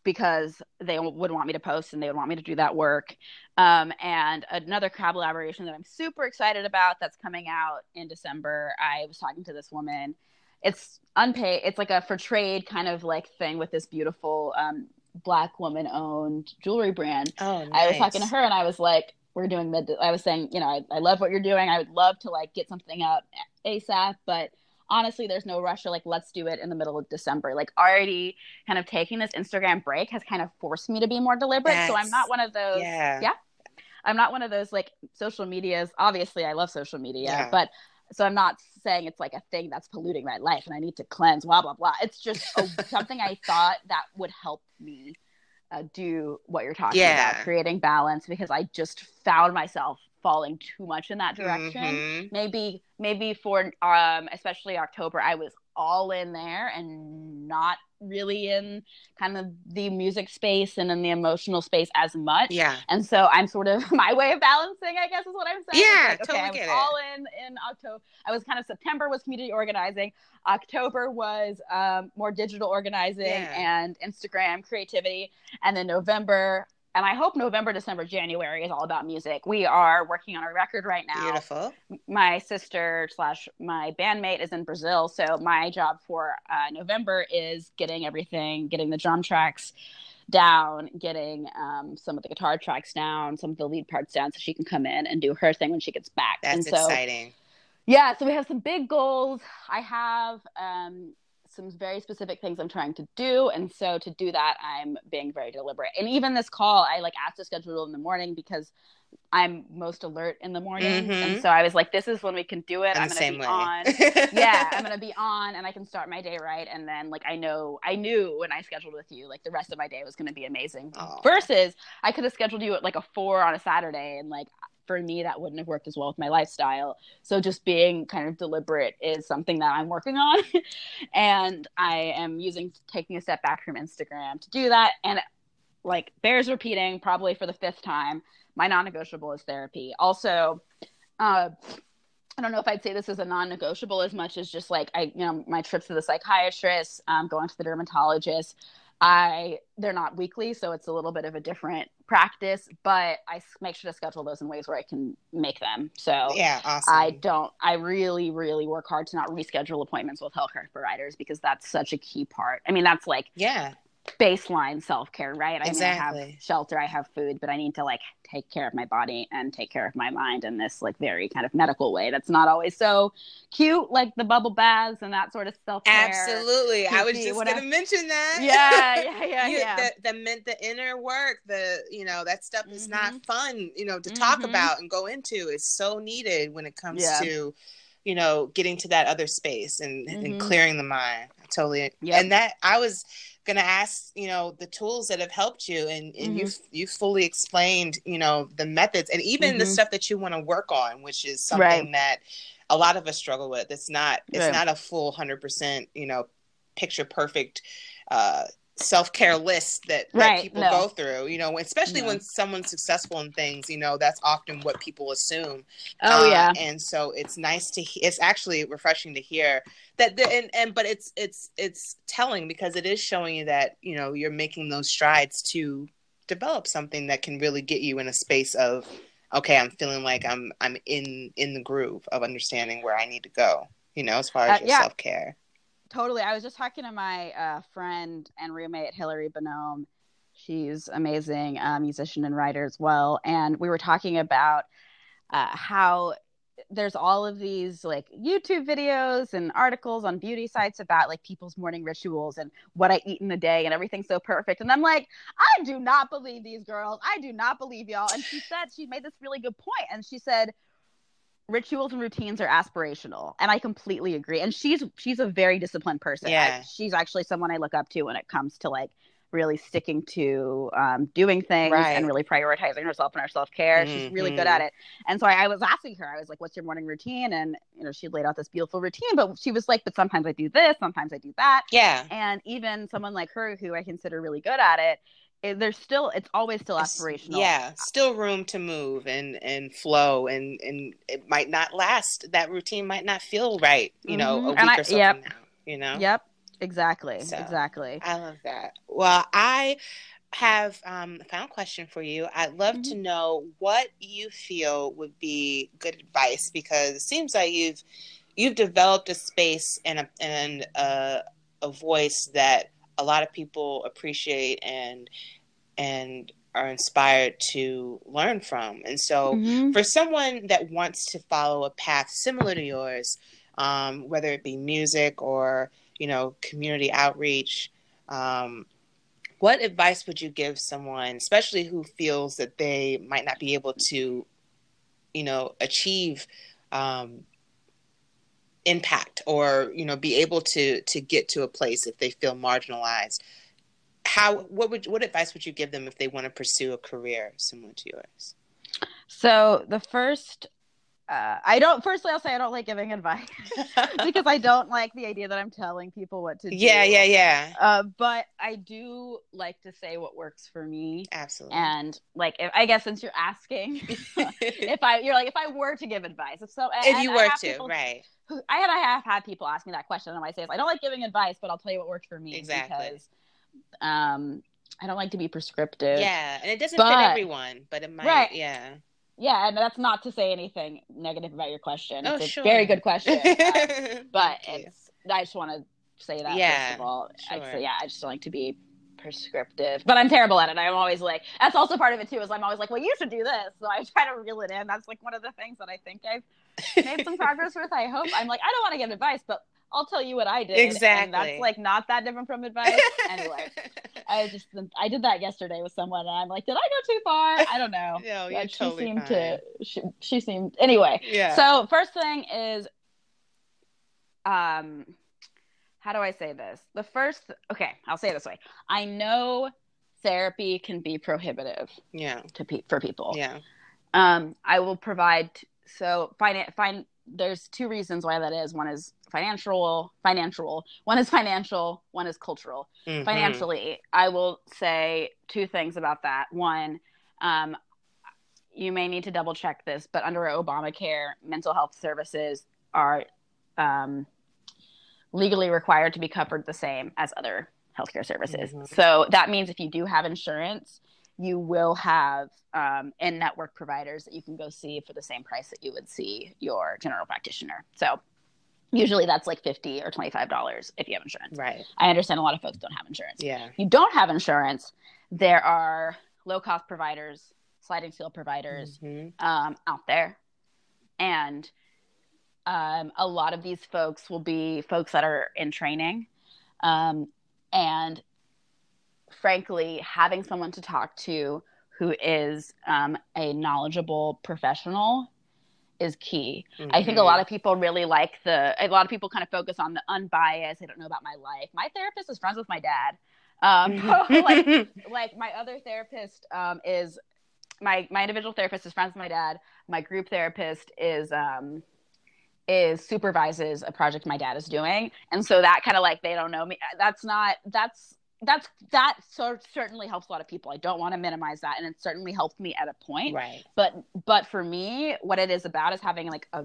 because they would want me to post and they would want me to do that work. Um, and another collaboration that I'm super excited about that's coming out in December. I was talking to this woman. It's unpaid. It's like a for trade kind of like thing with this beautiful um, black woman owned jewelry brand. Oh, nice. I was talking to her and I was like, we're doing mid. I was saying, you know, I, I love what you're doing. I would love to like get something out ASAP, but honestly, there's no rush or like, let's do it in the middle of December. Like, already kind of taking this Instagram break has kind of forced me to be more deliberate. So I'm not one of those. Yeah. Yeah. I'm not one of those like social medias. Obviously, I love social media, Yeah. but so I'm not saying it's like a thing that's polluting my life and I need to cleanse, blah, blah, blah. It's just a, something I thought that would help me uh, do what you're talking Yeah. about, creating balance, because I just found myself falling too much in that direction. Mhm. Maybe, maybe for um, especially October, I was all in there and not really in kind of the music space and in the emotional space as much. Yeah. And so I'm sort of my way of balancing, I guess is what I'm saying. Yeah, like, totally okay, I get was it. all in in October. I was kind of September was community organizing. October was um, more digital organizing Yeah. and Instagram creativity, and then November. And I hope November, December, January is all about music. We are working on a record right now Beautiful. my sister slash my bandmate is in Brazil, so my job for uh, November is getting everything, getting the drum tracks down, getting um, some of the guitar tracks down, some of the lead parts down, so she can come in and do her thing when she gets back. That's and so, exciting. yeah, so we have some big goals. I have um, some very specific things I'm trying to do, and so to do that, I'm being very deliberate. And even this call, I like asked to schedule in the morning because I'm most alert in the morning, Mhm. and so I was like, "This is when we can do it. I'm I'm gonna be way. on." yeah, I'm gonna be on, and I can start my day right, and then like I know, I knew when I scheduled with you, like the rest of my day was gonna be amazing. Aw. Versus, I could have scheduled you at like a four on a Saturday, and like for me, that wouldn't have worked as well with my lifestyle. So just being kind of deliberate is something that I'm working on, and I am using taking a step back from Instagram to do that, and like bears repeating probably for the fifth time. My non-negotiable is therapy. Also, uh, I don't know if I'd say this is a non-negotiable as much as just like I, you know, my trips to the psychiatrist, um, going to the dermatologist. I they're not weekly, so it's a little bit of a different practice, but I make sure to schedule those in ways where I can make them. So yeah, awesome. I don't. I really, really work hard to not reschedule appointments with healthcare providers because that's such a key part. I mean, that's like yeah, baseline self care, right? I mean, I have shelter, I have food, but I need to like take care of my body and take care of my mind in this like very kind of medical way. That's not always so cute, like the bubble baths and that sort of self care. absolutely. I was just going to mention that. Yeah, yeah, yeah, You- yeah. The, the meant the inner work, the you know that stuff is not Mhm. fun, you know, to talk Mhm. about and go into. It's so needed when it comes Yeah. to, you know, getting to that other space and, Mhm. and clearing the mind. Totally. Yep. And that I was gonna ask, you know, the tools that have helped you, and and you Mm-hmm. you fully explained, you know, the methods and even the Mhm. stuff that you want to work on, which is something Right. that a lot of us struggle with. It's not it's Right. not a full hundred percent, you know, picture perfect uh self-care list that, that Right, people no. go through you know especially No. when someone's successful in things you know that's often what people assume oh uh, yeah. and so it's nice to he- it's actually refreshing to hear that the, and and but it's it's it's telling because it is showing you that you know you're making those strides to develop something that can really get you in a space of okay i'm feeling like i'm i'm in in the groove of understanding where i need to go you know as far as Uh, your yeah. self-care totally. I was just talking to my uh, friend and roommate Hillary Bonhomme. She's amazing uh, musician and writer as well, and we were talking about uh, how there's all of these like YouTube videos and articles on beauty sites about like people's morning rituals and what I eat in a day and everything's so perfect. And I'm like, I do not believe these girls. I do not believe y'all. And she said she made this really good point, and she said rituals and routines are aspirational and i completely agree and she's she's a very disciplined person Yeah. I, she's actually someone i look up to when it comes to like really sticking to um, doing things Right. and really prioritizing herself and her self-care she's really good Mhm. at it and so I, I was asking her i was like what's your morning routine and you know she laid out this beautiful routine but she was like but sometimes i do this sometimes i do that yeah and even someone like her who i consider really good at it there's still it's always still aspirational Yeah, still room to move and and flow, and and it might not last. That routine might not feel right, you know, Mhm. a week I- or so yep. from now. You know. yep exactly So, exactly I love that. Well, I have um, a final question for you. I'd love to Mm-hmm. know what you feel would be good advice because it seems like you've you've developed a space and a and a, a voice that a lot of people appreciate and and are inspired to learn from. And so, Mhm. for someone that wants to follow a path similar to yours, um, whether it be music or you know community outreach. Um, what advice would you give someone, especially who feels that they might not be able to, you know, achieve um, impact or you know be able to to get to a place if they feel marginalized? How what would what advice would you give them if they want to pursue a career similar to yours? So the first uh, I don't. Firstly, I'll say I don't like giving advice because I don't like the idea that I'm telling people what to do. Yeah, yeah, yeah. Uh, but I do like to say what works for me. Absolutely. And like, if, I guess since you're asking, if I, you're like, if I were to give advice, if so, if you were to, people, right? I had, I have had people ask me that question, and I say, I don't like giving advice, but I'll tell you what worked for me. Exactly. Because, um, I don't like to be prescriptive. Yeah, and it doesn't but, fit everyone, but it might. Right. Yeah yeah, and that's not to say anything negative about your question. Oh, it's a sure. very good question. Um, but it's I just want to say that yeah, first of all. Sure. I, yeah, I just don't like to be prescriptive, but I'm terrible at it. I'm always like, that's also part of it too. Is I'm always like, well, you should do this. So I try to reel it in. That's like one of the things that I think I've made some progress with. I hope I'm like, I don't want to give advice, but I'll tell you what I did. Exactly. And that's like not that different from advice. anyway, I just I did that yesterday with someone, and I'm like, did I go too far? I don't know. no, you're she totally seemed fine. to. She, she seemed anyway. Yeah. So first thing is, um, how do I say this? The first, okay, I'll say it this way. I know therapy can be prohibitive. Yeah. To pe- for people. Yeah. Um, I will provide. So find find. There's two reasons why that is. One is financial financial one is financial one is cultural mm-hmm. financially i will say two things about that one um, you may need to double check this but under obamacare mental health services are um, legally required to be covered the same as other healthcare services mm-hmm. so that means if you do have insurance you will have um, in network providers that you can go see for the same price that you would see your general practitioner. So usually that's like 50 or 25 dollars if you have insurance. Right. I understand a lot of folks don't have insurance. Yeah. If you don't have insurance there are low cost providers sliding scale providers mm-hmm. um, out there. And um, a lot of these folks will be folks that are in training um, and frankly having someone to talk to who is um, a knowledgeable professional is key. Mm-hmm. I think a lot mm-hmm. of people really like the, a lot of people kind of focus on the unbiased. They don't know about my life. My therapist is friends with my dad. Um, like, like my other therapist um, is my, my individual therapist is friends with my dad. My group therapist is, um, is supervises a project my dad is doing. And so that kind of like, they don't know me. That's not, that's, that's that so certainly helps a lot of people. I don't want to minimize that, and it certainly helped me at a point. Right. But but for me, what it is about is having like a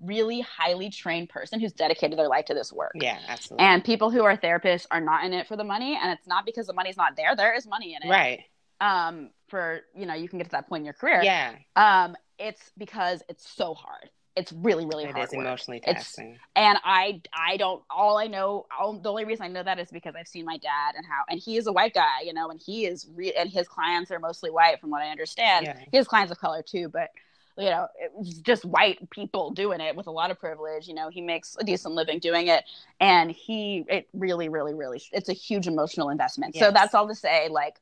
really highly trained person who's dedicated their life to this work. Yeah, absolutely. And people who are therapists are not in it for the money, and it's not because the money's not there. There is money in it. Right. Um, for you know, you can get to that point in your career. Yeah. Um, it's because it's so hard it's really really it hard. It is emotionally taxing. It's, and I I don't all I know all, the only reason I know that is because I've seen my dad and how and he is a white guy, you know, and he is re- and his clients are mostly white from what I understand. Yeah. His clients of color too, but you know, it's just white people doing it with a lot of privilege. You know, he makes a decent living doing it, and he it really, really, really it's a huge emotional investment. Yes. So that's all to say, like,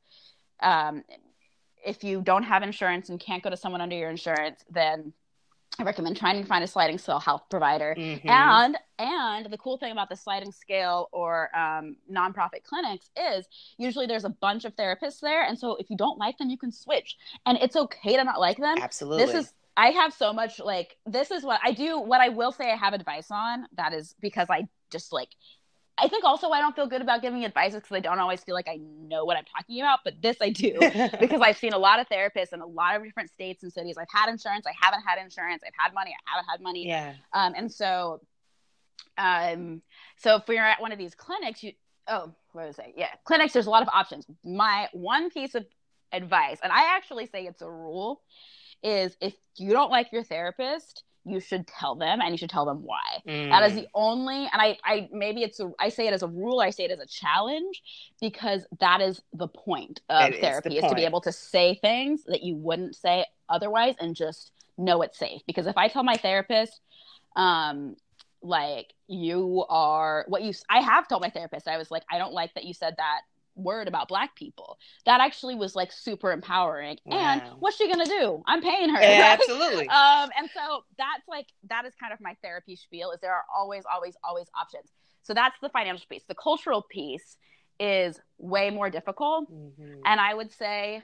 um, if you don't have insurance and can't go to someone under your insurance, then I recommend trying to find a sliding scale health provider. Mm-hmm. And and the cool thing about the sliding scale or um, nonprofit clinics is usually there's a bunch of therapists there, and so if you don't like them, you can switch, and it's okay to not like them. Absolutely. This is I have so much like this is what I do. What I will say I have advice on that is because I just like I think also I don't feel good about giving advice because I don't always feel like I know what I'm talking about, but this I do because I've seen a lot of therapists in a lot of different states and cities. I've had insurance, I haven't had insurance, I've had money, I haven't had money. Yeah. Um, and so, um, so if we're at one of these clinics, you oh, what was I? Say? Yeah, clinics. There's a lot of options. My one piece of advice, and I actually say it's a rule, is if you don't like your therapist you should tell them and you should tell them why. Mm. That is the only and I I maybe it's a I say it as a rule, I say it as a challenge because that is the point of it therapy is, is to be able to say things that you wouldn't say otherwise and just know it's safe. Because if I tell my therapist um like you are what you i have told my therapist i was like i don't like that you said that word about black people that actually was like super empowering wow. and what's she gonna do i'm paying her yeah, absolutely um and so that's like that is kind of my therapy spiel is there are always always always options so that's the financial piece the cultural piece is way more difficult mm-hmm. and i would say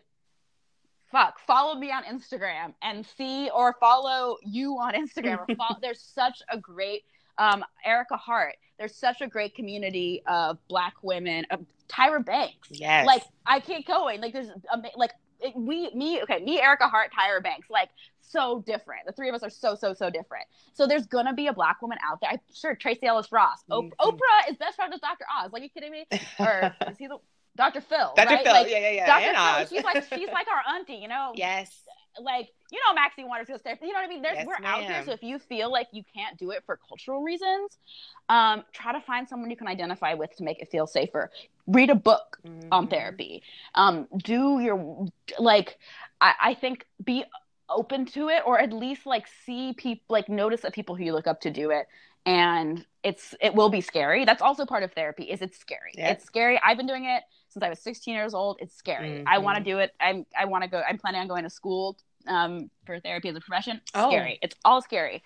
fuck follow me on instagram and see or follow you on instagram or follow, there's such a great um, Ericka Hart. There's such a great community of Black women. Of Tyra Banks. Yes. Like I can't go in. Like there's a, like it, we me okay me Ericka Hart Tyra Banks like so different. The three of us are so so so different. So there's gonna be a black woman out there. I'm sure Tracee Ellis Ross. Mm-hmm. Oprah is best friend with Dr. Oz. Like you kidding me? Or is he the Dr. Phil? Dr. Right? Phil. Like, yeah yeah yeah. Dr. Phil. Oz. She's like she's like our auntie. You know. Yes like you know Maxine Waters goes there. You know what I mean? There's yes, we're ma'am. out here, so if you feel like you can't do it for cultural reasons, um, try to find someone you can identify with to make it feel safer. Read a book mm-hmm. on therapy. Um, do your like I, I think be open to it or at least like see people like notice that people who you look up to do it and it's it will be scary that's also part of therapy is it's scary it's scary i've been doing it since I was 16 years old. It's scary. Mm-hmm. I want to do it. I'm I want to go. I'm planning on going to school um, for therapy as a profession. Oh. Scary. It's all scary.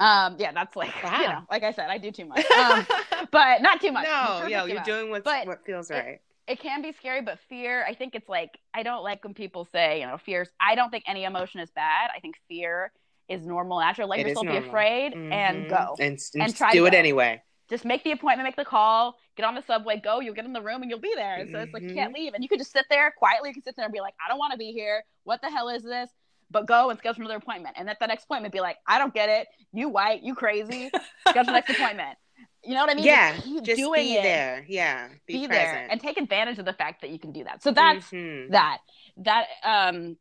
Um, yeah, that's like wow. you know, like I said, I do too much, um, but not too much. No, yeah, you're doing what's, but what feels right. It, it can be scary, but fear. I think it's like I don't like when people say, you know, fears. I don't think any emotion is bad. I think fear is normal, natural. Let it yourself be afraid mm-hmm. and go and, and, and try do it anyway just make the appointment, make the call, get on the subway, go. You'll get in the room and you'll be there. And so it's like you can't mm-hmm. leave, and you can just sit there quietly. You can sit there and be like, I don't want to be here. What the hell is this? But go and schedule another appointment. And at the next appointment, be like, I don't get it. You white, you crazy. schedule the next appointment. You know what I mean? Yeah, just, just doing be it. there. Yeah, be, be there and take advantage of the fact that you can do that. So that's mm-hmm. that. That um,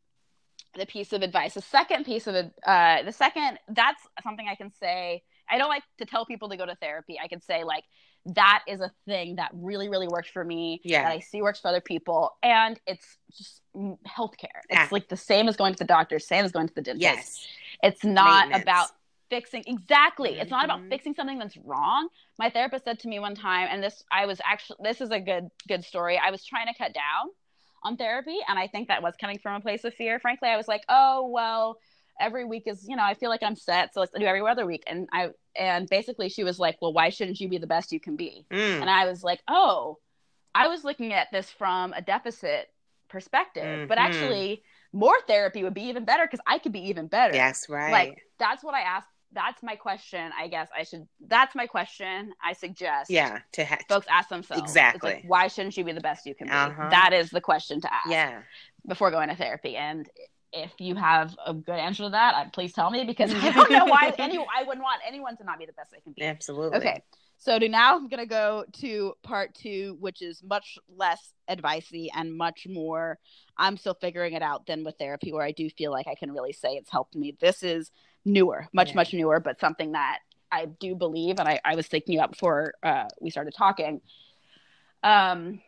the piece of advice. The second piece of uh, the second that's something I can say I don't like to tell people to go to therapy. I can say like that is a thing that really really works for me. Yeah, that I see works for other people, and it's just healthcare. It's like the same as going to the doctor, same as going to the dentist. Yes, it's not about fixing exactly. Mm-hmm. It's not about mm-hmm. fixing something that's wrong. My therapist said to me one time, and this I was actually this is a good good story. I was trying to cut down on therapy, and I think that was coming from a place of fear. Frankly, I was like, oh well every week is you know i feel like i'm set so let's do every other week. And i and basically she was like well why shouldn't you be the best you can be? Mm. and i was like oh. I was looking at this from a deficit perspective mm-hmm. but actually more therapy would be even better because i could be even better. Yes right. Like that's what i asked that's my question i guess i should that's my question i suggest yeah to ha- folks ask themselves. Exactly like, why shouldn't you be the best you can be? Uh-huh. that is the question to ask yeah. before going to therapy. And if you have a good answer to that, please tell me because I don't know why any I wouldn't want anyone to not be the best they can be. Absolutely. Okay. So to now I'm gonna go to part two, which is much less advicey and much more I'm still figuring it out than with therapy, where I do feel like I can really say it's helped me. This is newer, much, yeah. much newer, but something that I do believe, and I, I was thinking about before uh, we started talking. Um,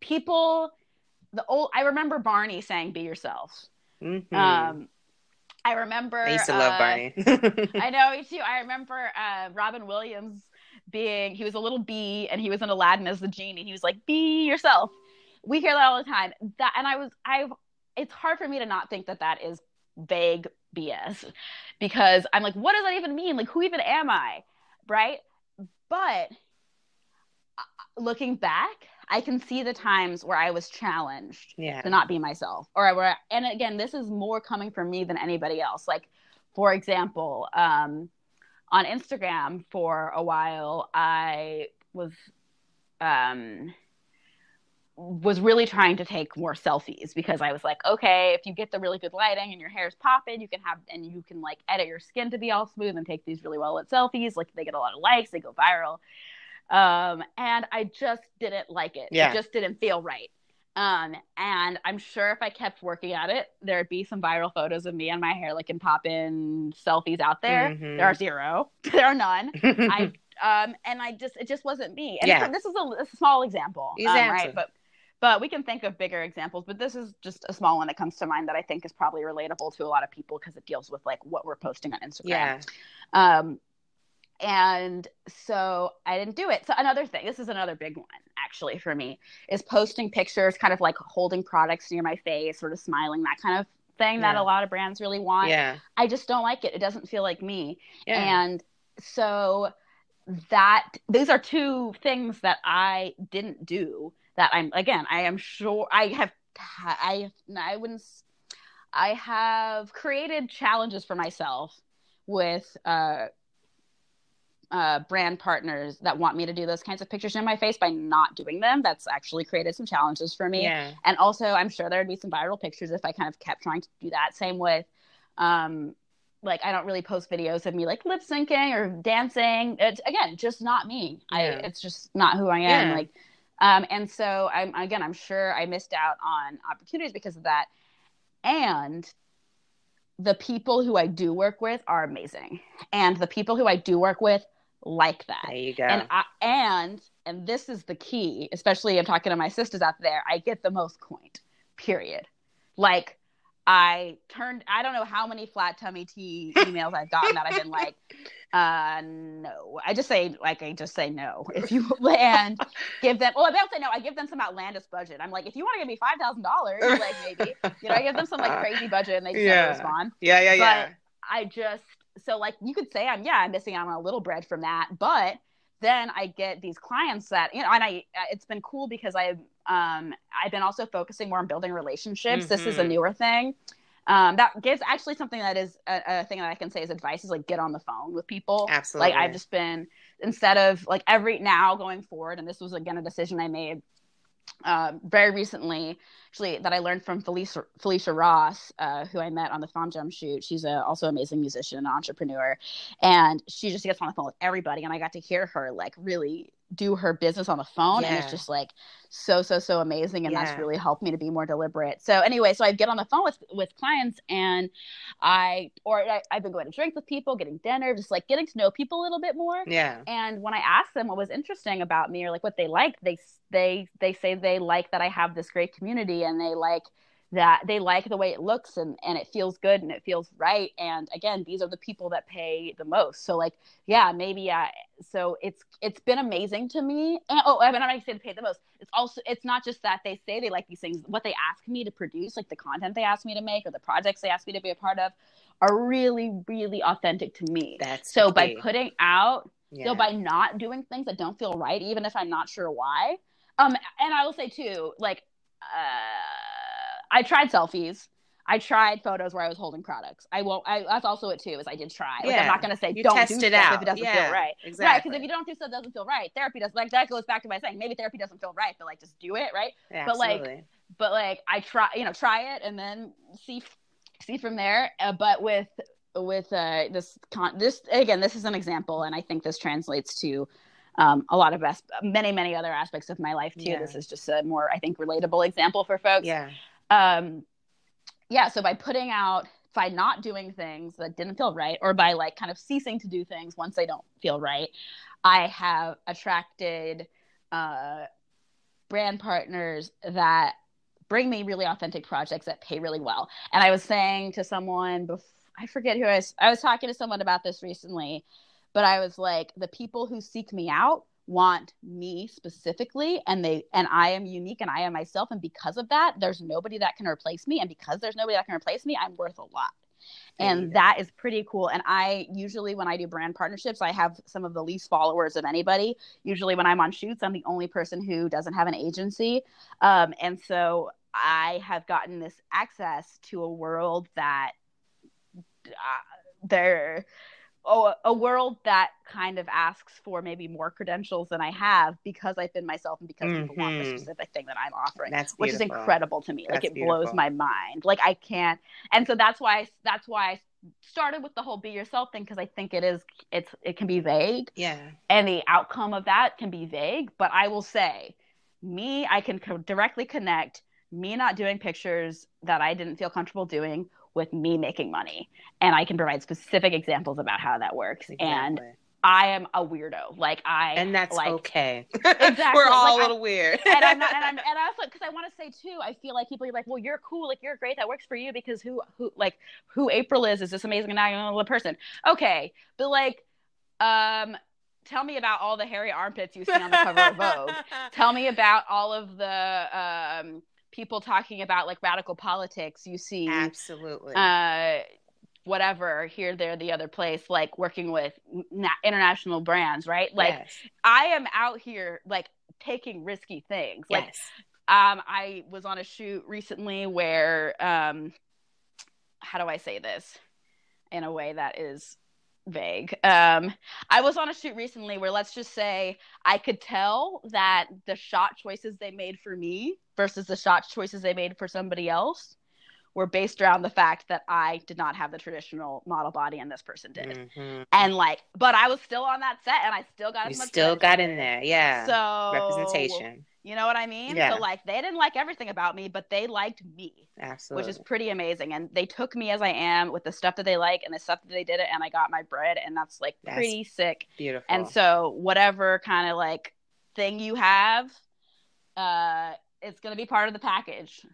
people, the old I remember Barney saying, "Be yourself." Mm-hmm. Um, I remember. I used to uh, love Barney. I know, me too. I remember uh, Robin Williams being, he was a little bee and he was in Aladdin as the genie. He was like, be yourself. We hear that all the time. That, and I was, I, it's hard for me to not think that that is vague BS because I'm like, what does that even mean? Like, who even am I? Right. But uh, looking back, I can see the times where I was challenged yeah. to not be myself, or where, and again, this is more coming from me than anybody else. Like, for example, um, on Instagram for a while, I was, um, was really trying to take more selfies because I was like, okay, if you get the really good lighting and your hair's popping, you can have and you can like edit your skin to be all smooth and take these really well lit selfies. Like they get a lot of likes, they go viral. Um, and I just didn't like it. Yeah. It just didn't feel right. Um, and I'm sure if I kept working at it, there'd be some viral photos of me and my hair looking pop in selfies out there. Mm-hmm. There are zero. there are none. I um and I just it just wasn't me. And yeah. this is a, a small example. Exactly. Um, right. But but we can think of bigger examples, but this is just a small one that comes to mind that I think is probably relatable to a lot of people because it deals with like what we're posting on Instagram. Yeah. Um and so I didn't do it. So another thing, this is another big one actually for me, is posting pictures, kind of like holding products near my face, sort of smiling, that kind of thing yeah. that a lot of brands really want. Yeah. I just don't like it. It doesn't feel like me. Yeah. And so that these are two things that I didn't do that I'm again, I am sure I have I I wouldn't I have created challenges for myself with uh uh, brand partners that want me to do those kinds of pictures in my face by not doing them. That's actually created some challenges for me. Yeah. And also, I'm sure there'd be some viral pictures if I kind of kept trying to do that. Same with, um, like, I don't really post videos of me like lip syncing or dancing. It's again just not me. Yeah. I it's just not who I am. Yeah. Like, um, and so I'm again, I'm sure I missed out on opportunities because of that. And the people who I do work with are amazing. And the people who I do work with like that. There you go. And I, and and this is the key, especially I'm talking to my sisters out there. I get the most coined. Period. Like I turned. I don't know how many flat tummy tea emails I've gotten that I've been like, uh, no. I just say like I just say no if you and give them. Well, I don't say no. I give them some outlandish budget. I'm like, if you want to give me five thousand dollars, like maybe you know, I give them some like crazy budget and they yeah. respond. Yeah, yeah, yeah. But I just so like you could say I'm yeah I'm missing out on a little bread from that, but then I get these clients that you know, and I it's been cool because I've um I've been also focusing more on building relationships. Mm-hmm. This is a mm-hmm. newer thing. Um, that gives actually something that is a, a, thing that I can say is advice is like get on the phone with people. Absolutely. Like I've just been instead of like every now going forward, and this was again a decision I made uh, very recently, actually, that I learned from Felicia, Felicia Ross, uh, who I met on the Fom Jam shoot. She's a, also an amazing musician and entrepreneur. And she just gets on the phone with everybody. And I got to hear her like really do her business on the phone. Yeah. And it's just like so, so, so amazing. And yeah. that's really helped me to be more deliberate. So anyway, so I get on the phone with, with clients and I, or I, I've been going to drink with people, getting dinner, just like getting to know people a little bit more. Yeah. And when I asked them what was interesting about me or like what they like they, they, they say they like that I have this great community and they like, that they like the way it looks and, and it feels good and it feels right. And again, these are the people that pay the most. So like, yeah, maybe, uh, so it's, it's been amazing to me. And, oh, I mean, I'm not gonna say they pay the most. It's also, it's not just that they say they like these things, what they ask me to produce, like the content they ask me to make or the projects they ask me to be a part of are really, really authentic to me. That's so by putting out, yeah. so by not doing things that don't feel right, even if I'm not sure why. Um, and I will say too, like, uh, I tried selfies. I tried photos where I was holding products. I won't. I, that's also it too. Is I did try. Like, yeah. I'm not going to say you don't do it out. if it doesn't yeah, feel right. Exactly. Right. Because if you don't do stuff that doesn't feel right, therapy does. Like that goes back to my saying. Maybe therapy doesn't feel right, but like just do it. Right. Yeah, but absolutely. like, but like I try. You know, try it and then see see from there. Uh, but with with uh, this con this again, this is an example, and I think this translates to um, a lot of as- many many other aspects of my life too. Yeah. This is just a more I think relatable example for folks. Yeah um yeah so by putting out by not doing things that didn't feel right or by like kind of ceasing to do things once they don't feel right i have attracted uh brand partners that bring me really authentic projects that pay really well. And i was saying to someone before i forget who i was i was talking to someone about this recently but i was like the people who seek me out want me specifically and they and I am unique and I am myself and because of that there's nobody that can replace me and because there's nobody that can replace me I'm worth a lot. And that is pretty cool. And I usually, when I do brand partnerships, I have some of the least followers of anybody. Usually, when I'm on shoots, I'm the only person who doesn't have an agency. Um, and so I have gotten this access to a world that uh, there oh, a world that kind of asks for maybe more credentials than I have because I've been myself and because mm-hmm. people want the mm-hmm. specific thing that I'm offering, that's which is incredible to me. That's like it beautiful. blows my mind. Like I can't, and so that's why that's why I started with the whole be yourself thing because I think it is it's it can be vague. Yeah, and the outcome of that can be vague. But I will say, me, I can co- directly connect me not doing pictures that I didn't feel comfortable doing with me making money. And I can provide specific examples about how that works. Exactly. And I am a weirdo. Like I And that's like, okay. Exactly. We're all like, a little I, weird. and I'm not and I'm and also because I want to say too, I feel like people are like, well, you're cool, like you're great, that works for you because who who like who April is is this amazing and person. Okay. But like Um, tell me about all the hairy armpits you see on the cover of Vogue. Tell me about all of the um, people talking about like radical politics you see. Absolutely. Uh, whatever here, there, the other place, like working with na- international brands, right? Like yes. I am out here like taking risky things. Like yes. um, I was on a shoot recently where um, how do I say this in a way that is vague. Um, I was on a shoot recently where let's just say I could tell that the shot choices they made for me versus the shot choices they made for somebody else were based around the fact that I did not have the traditional model body and this person did. Mhm. And like, but I was still on that set and I still got You still got in there. Yeah. So Representation. You know what I mean? Yeah. So like they didn't like everything about me, but they liked me Absolutely. which is pretty amazing. And they took me as I am with the stuff that they like and the stuff that they did it, and I got my bread, and that's like That's pretty sick. beautiful. And so whatever kind of like thing you have, uh, it's gonna be part of the package,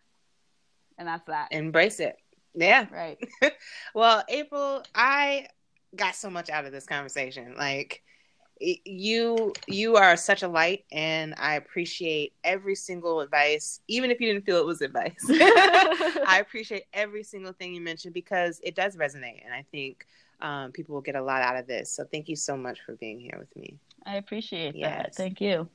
and that's that. embrace it. Yeah. Right. Well, April, I got so much out of this conversation. Like you you are such a light and I appreciate every single advice, even if you didn't feel it was advice. I appreciate every single thing you mentioned because it does resonate and I think um, people will get a lot out of this. So thank you so much for being here with me. I appreciate Yes. that. Thank you.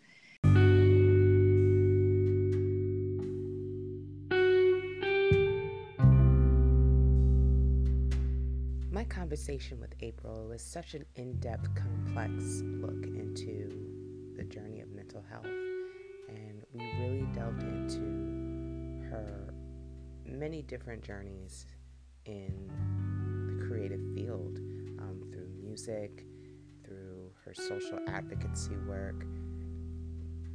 Conversation with April was such an in depth, complex look into the journey of mental health. And we really delved into her many different journeys in the creative field um, through music, through her social advocacy work.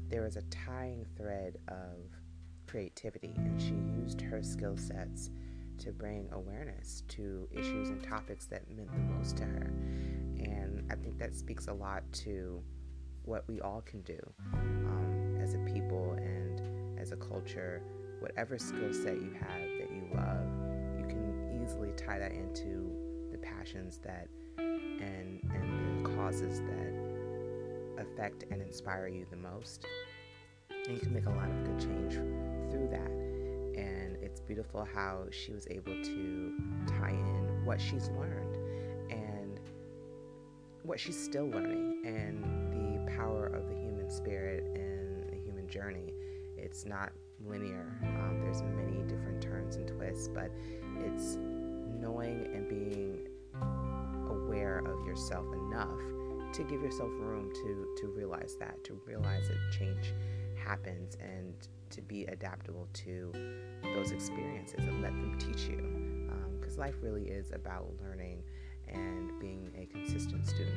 There was a tying thread of creativity, and she used her skill sets to bring awareness to issues and topics that meant the most to her. And I think that speaks a lot to what we all can do um, as a people and as a culture. Whatever skill set you have that you love, you can easily tie that into the passions that and and the causes that affect and inspire you the most. And you can make a lot of good change through that beautiful how she was able to tie in what she's learned and what she's still learning and the power of the human spirit and the human journey. It's not linear. Um, there's many different turns and twists but it's knowing and being aware of yourself enough to give yourself room to to realize that to realize that change happens and to be adaptable to those experiences and let them teach you. Because life really is about learning and being a consistent student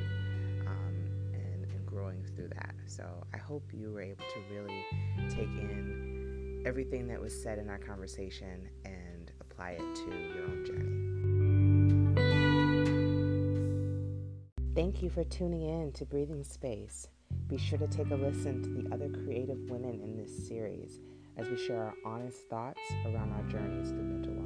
um, and, and growing through that. So I hope you were able to really take in everything that was said in our conversation and apply it to your own journey. Thank you for tuning in to Breathing Space. Be sure to take a listen to the other creative women in this series as we share our honest thoughts around our journeys through mental